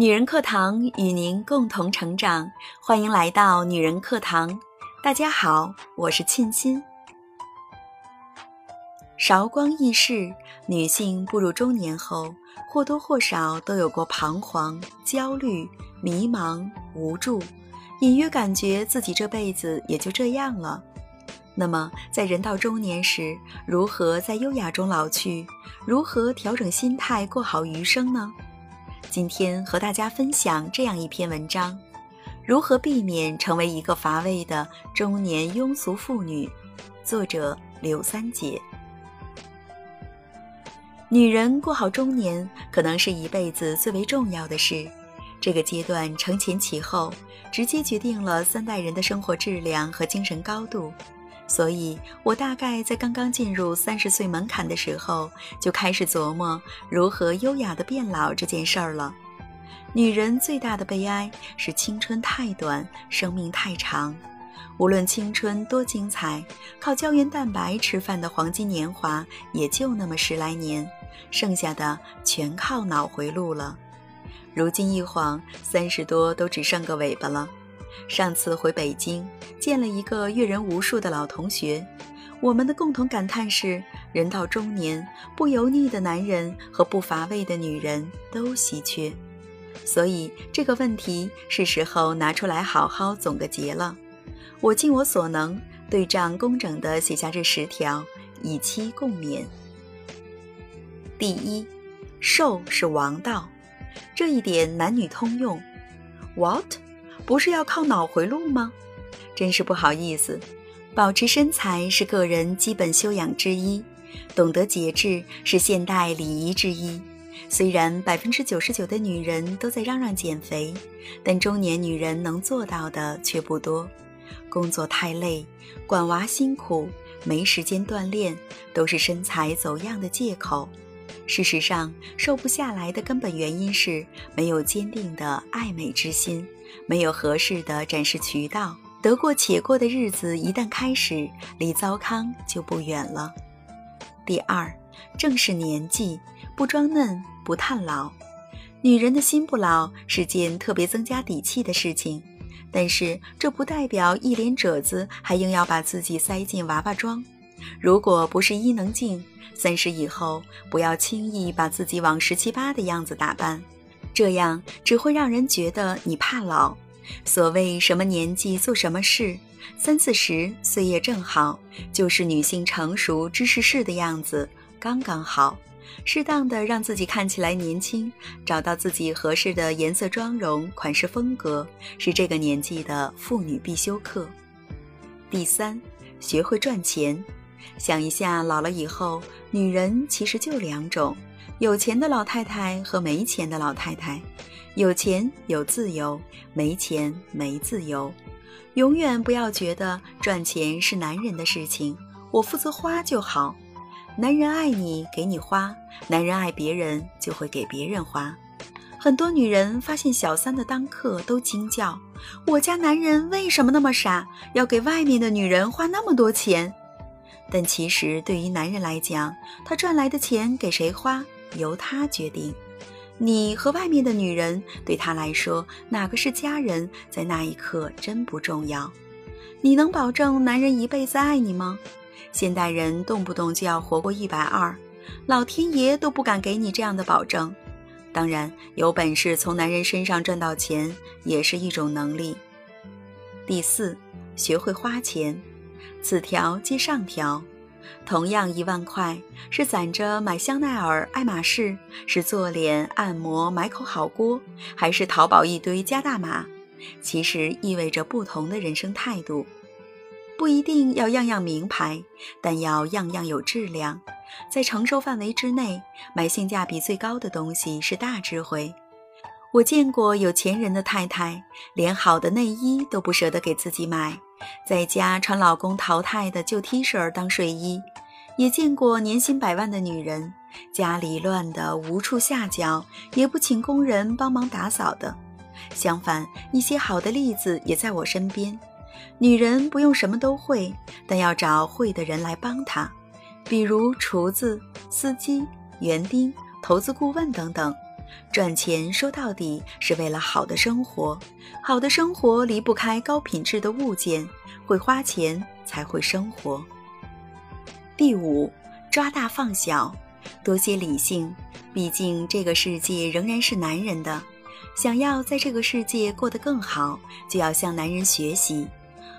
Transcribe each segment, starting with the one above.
女人课堂与您共同成长，欢迎来到女人课堂。大家好，我是沁心。韶光易逝，女性步入中年后，或多或少都有过彷徨、焦虑、迷茫、无助，隐约感觉自己这辈子也就这样了。那么，在人到中年时，如何在优雅中老去？如何调整心态，过好余生呢？今天和大家分享这样一篇文章：如何避免成为一个乏味的中年庸俗妇女。作者刘三姐。女人过好中年，可能是一辈子最为重要的事。这个阶段承前启后，直接决定了三代人的生活质量和精神高度。所以，我大概在刚刚进入三十岁门槛的时候，就开始琢磨如何优雅的变老这件事儿了。女人最大的悲哀是青春太短，生命太长。无论青春多精彩，靠胶原蛋白吃饭的黄金年华也就那么十来年，剩下的全靠脑回路了。如今一晃，三十多都只剩个尾巴了。上次回北京，见了一个阅人无数的老同学，我们的共同感叹是：人到中年，不油腻的男人和不乏味的女人都稀缺。所以这个问题是时候拿出来好好总个结了。我尽我所能，对仗工整地写下这十条，以期共勉。第一，瘦是王道，这一点男女通用。What？不是要靠脑回路吗？真是不好意思，保持身材是个人基本修养之一，懂得节制是现代礼仪之一。虽然百分之九十九的女人都在嚷嚷减肥，但中年女人能做到的却不多。工作太累，管娃辛苦，没时间锻炼，都是身材走样的借口。事实上，瘦不下来的根本原因是没有坚定的爱美之心。没有合适的展示渠道，得过且过的日子一旦开始，离糟糠就不远了。第二，正是年纪，不装嫩，不叹老。女人的心不老是件特别增加底气的事情，但是这不代表一脸褶子还硬要把自己塞进娃娃装。如果不是伊能静，三十以后不要轻易把自己往十七八的样子打扮。这样只会让人觉得你怕老。所谓什么年纪做什么事，三四十岁月正好，就是女性成熟知识事的样子，刚刚好。适当的让自己看起来年轻，找到自己合适的颜色、妆容、款式、风格，是这个年纪的妇女必修课。第三，学会赚钱。想一下，老了以后，女人其实就两种。有钱的老太太和没钱的老太太，有钱有自由，没钱没自由。永远不要觉得赚钱是男人的事情，我负责花就好。男人爱你，给你花；男人爱别人，就会给别人花。很多女人发现小三的当客都惊叫：“我家男人为什么那么傻，要给外面的女人花那么多钱？”但其实对于男人来讲，他赚来的钱给谁花？由他决定，你和外面的女人对他来说哪个是家人，在那一刻真不重要。你能保证男人一辈子爱你吗？现代人动不动就要活过一百二，老天爷都不敢给你这样的保证。当然，有本事从男人身上赚到钱也是一种能力。第四，学会花钱，此条接上条。同样一万块，是攒着买香奈儿、爱马仕，是做脸按摩买口好锅，还是淘宝一堆加大码？其实意味着不同的人生态度。不一定要样样名牌，但要样样有质量。在承受范围之内，买性价比最高的东西是大智慧。我见过有钱人的太太，连好的内衣都不舍得给自己买。在家穿老公淘汰的旧 T 恤当睡衣，也见过年薪百万的女人，家里乱得无处下脚，也不请工人帮忙打扫的。相反，一些好的例子也在我身边。女人不用什么都会，但要找会的人来帮她，比如厨子、司机、园丁、投资顾问等等。赚钱说到底是为了好的生活，好的生活离不开高品质的物件，会花钱才会生活。第五，抓大放小，多些理性，毕竟这个世界仍然是男人的，想要在这个世界过得更好，就要向男人学习。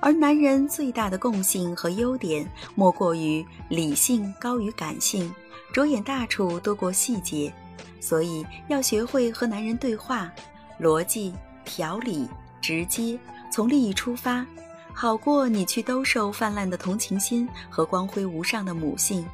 而男人最大的共性和优点，莫过于理性高于感性，着眼大处多过细节。所以要学会和男人对话，逻辑、条理、直接，从利益出发，好过你去兜售泛滥的同情心和光辉无上的母性。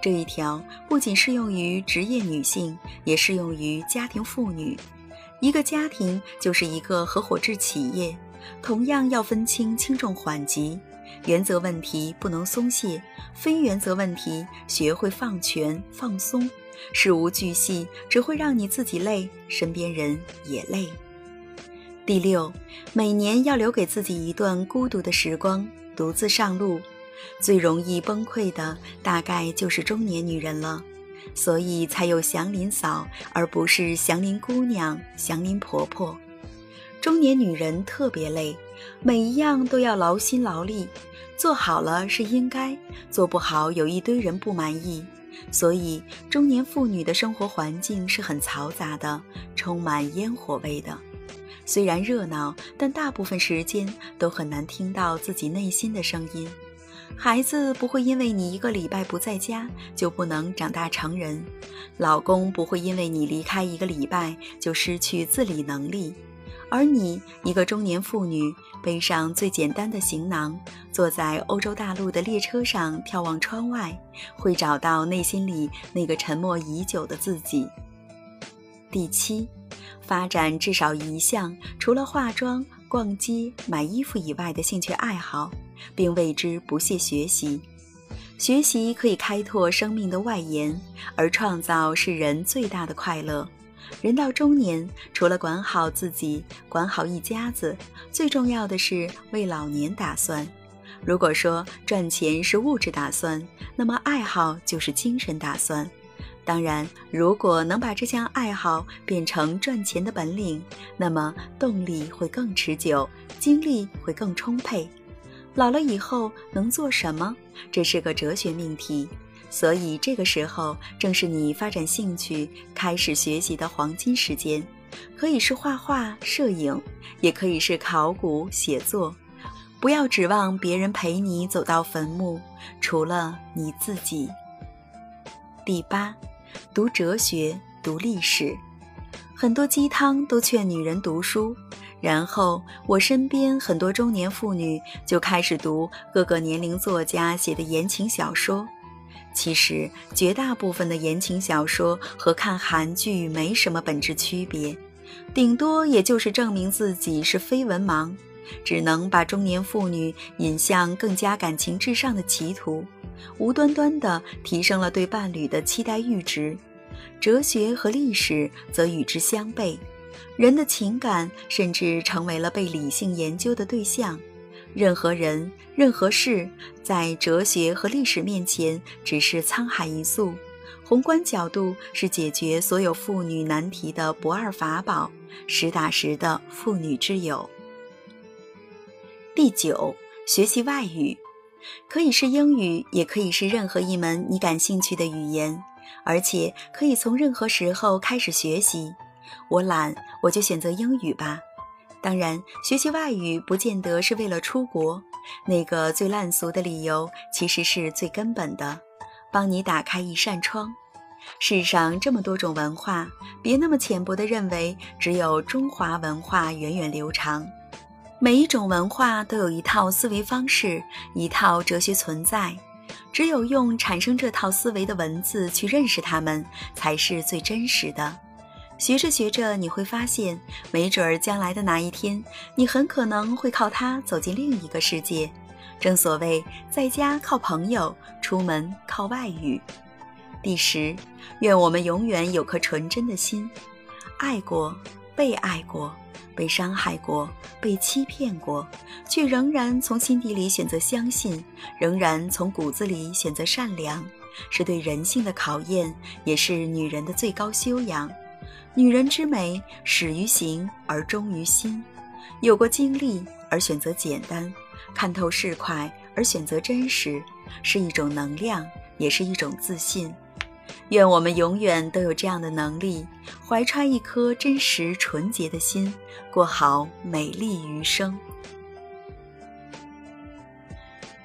这一条不仅适用于职业女性，也适用于家庭妇女。一个家庭就是一个合伙制企业。同样要分清轻重缓急，原则问题不能松懈，非原则问题学会放权放松。事无巨细只会让你自己累，身边人也累。第六，每年要留给自己一段孤独的时光，独自上路。最容易崩溃的大概就是中年女人了，所以才有祥林嫂，而不是祥林姑娘、祥林婆婆。中年女人特别累，每一样都要劳心劳力，做好了是应该，做不好有一堆人不满意，所以中年妇女的生活环境是很嘈杂的，充满烟火味的。虽然热闹，但大部分时间都很难听到自己内心的声音。孩子不会因为你一个礼拜不在家就不能长大成人，老公不会因为你离开一个礼拜就失去自理能力。而你，一个中年妇女，背上最简单的行囊，坐在欧洲大陆的列车上，眺望窗外，会找到内心里那个沉默已久的自己。第七，发展至少一项除了化妆、逛街、买衣服以外的兴趣爱好，并为之不懈学习。学习可以开拓生命的外延，而创造是人最大的快乐。人到中年，除了管好自己、管好一家子，最重要的是为老年打算。如果说赚钱是物质打算，那么爱好就是精神打算。当然，如果能把这项爱好变成赚钱的本领，那么动力会更持久，精力会更充沛。老了以后能做什么？这是个哲学命题。所以，这个时候正是你发展兴趣、开始学习的黄金时间，可以是画画、摄影，也可以是考古、写作。不要指望别人陪你走到坟墓，除了你自己。第八，读哲学、读历史，很多鸡汤都劝女人读书，然后我身边很多中年妇女就开始读各个年龄作家写的言情小说。其实，绝大部分的言情小说和看韩剧没什么本质区别，顶多也就是证明自己是非文盲，只能把中年妇女引向更加感情至上的歧途，无端端的提升了对伴侣的期待阈值。哲学和历史则与之相悖，人的情感甚至成为了被理性研究的对象。任何人、任何事，在哲学和历史面前，只是沧海一粟。宏观角度是解决所有妇女难题的不二法宝，实打实的妇女之友。第九，学习外语，可以是英语，也可以是任何一门你感兴趣的语言，而且可以从任何时候开始学习。我懒，我就选择英语吧。当然，学习外语不见得是为了出国，那个最烂俗的理由其实是最根本的，帮你打开一扇窗。世上这么多种文化，别那么浅薄的认为只有中华文化源远流长。每一种文化都有一套思维方式，一套哲学存在，只有用产生这套思维的文字去认识它们，才是最真实的。学着学着，你会发现，没准儿将来的哪一天，你很可能会靠它走进另一个世界。正所谓，在家靠朋友，出门靠外语。第十，愿我们永远有颗纯真的心，爱过，被爱过，被伤害过，被欺骗过，却仍然从心底里选择相信，仍然从骨子里选择善良，是对人性的考验，也是女人的最高修养。女人之美，始于形而终于心。有过经历而选择简单，看透世侩而选择真实，是一种能量，也是一种自信。愿我们永远都有这样的能力，怀揣一颗真实纯洁的心，过好美丽余生。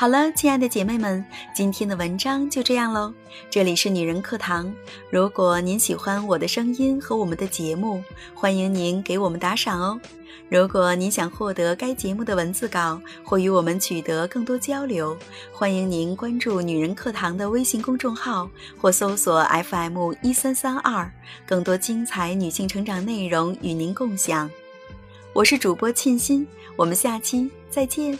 好了，亲爱的姐妹们，今天的文章就这样喽。这里是女人课堂，如果您喜欢我的声音和我们的节目，欢迎您给我们打赏哦。如果您想获得该节目的文字稿或与我们取得更多交流，欢迎您关注女人课堂的微信公众号或搜索 FM 一三三二，更多精彩女性成长内容与您共享。我是主播沁心，我们下期再见。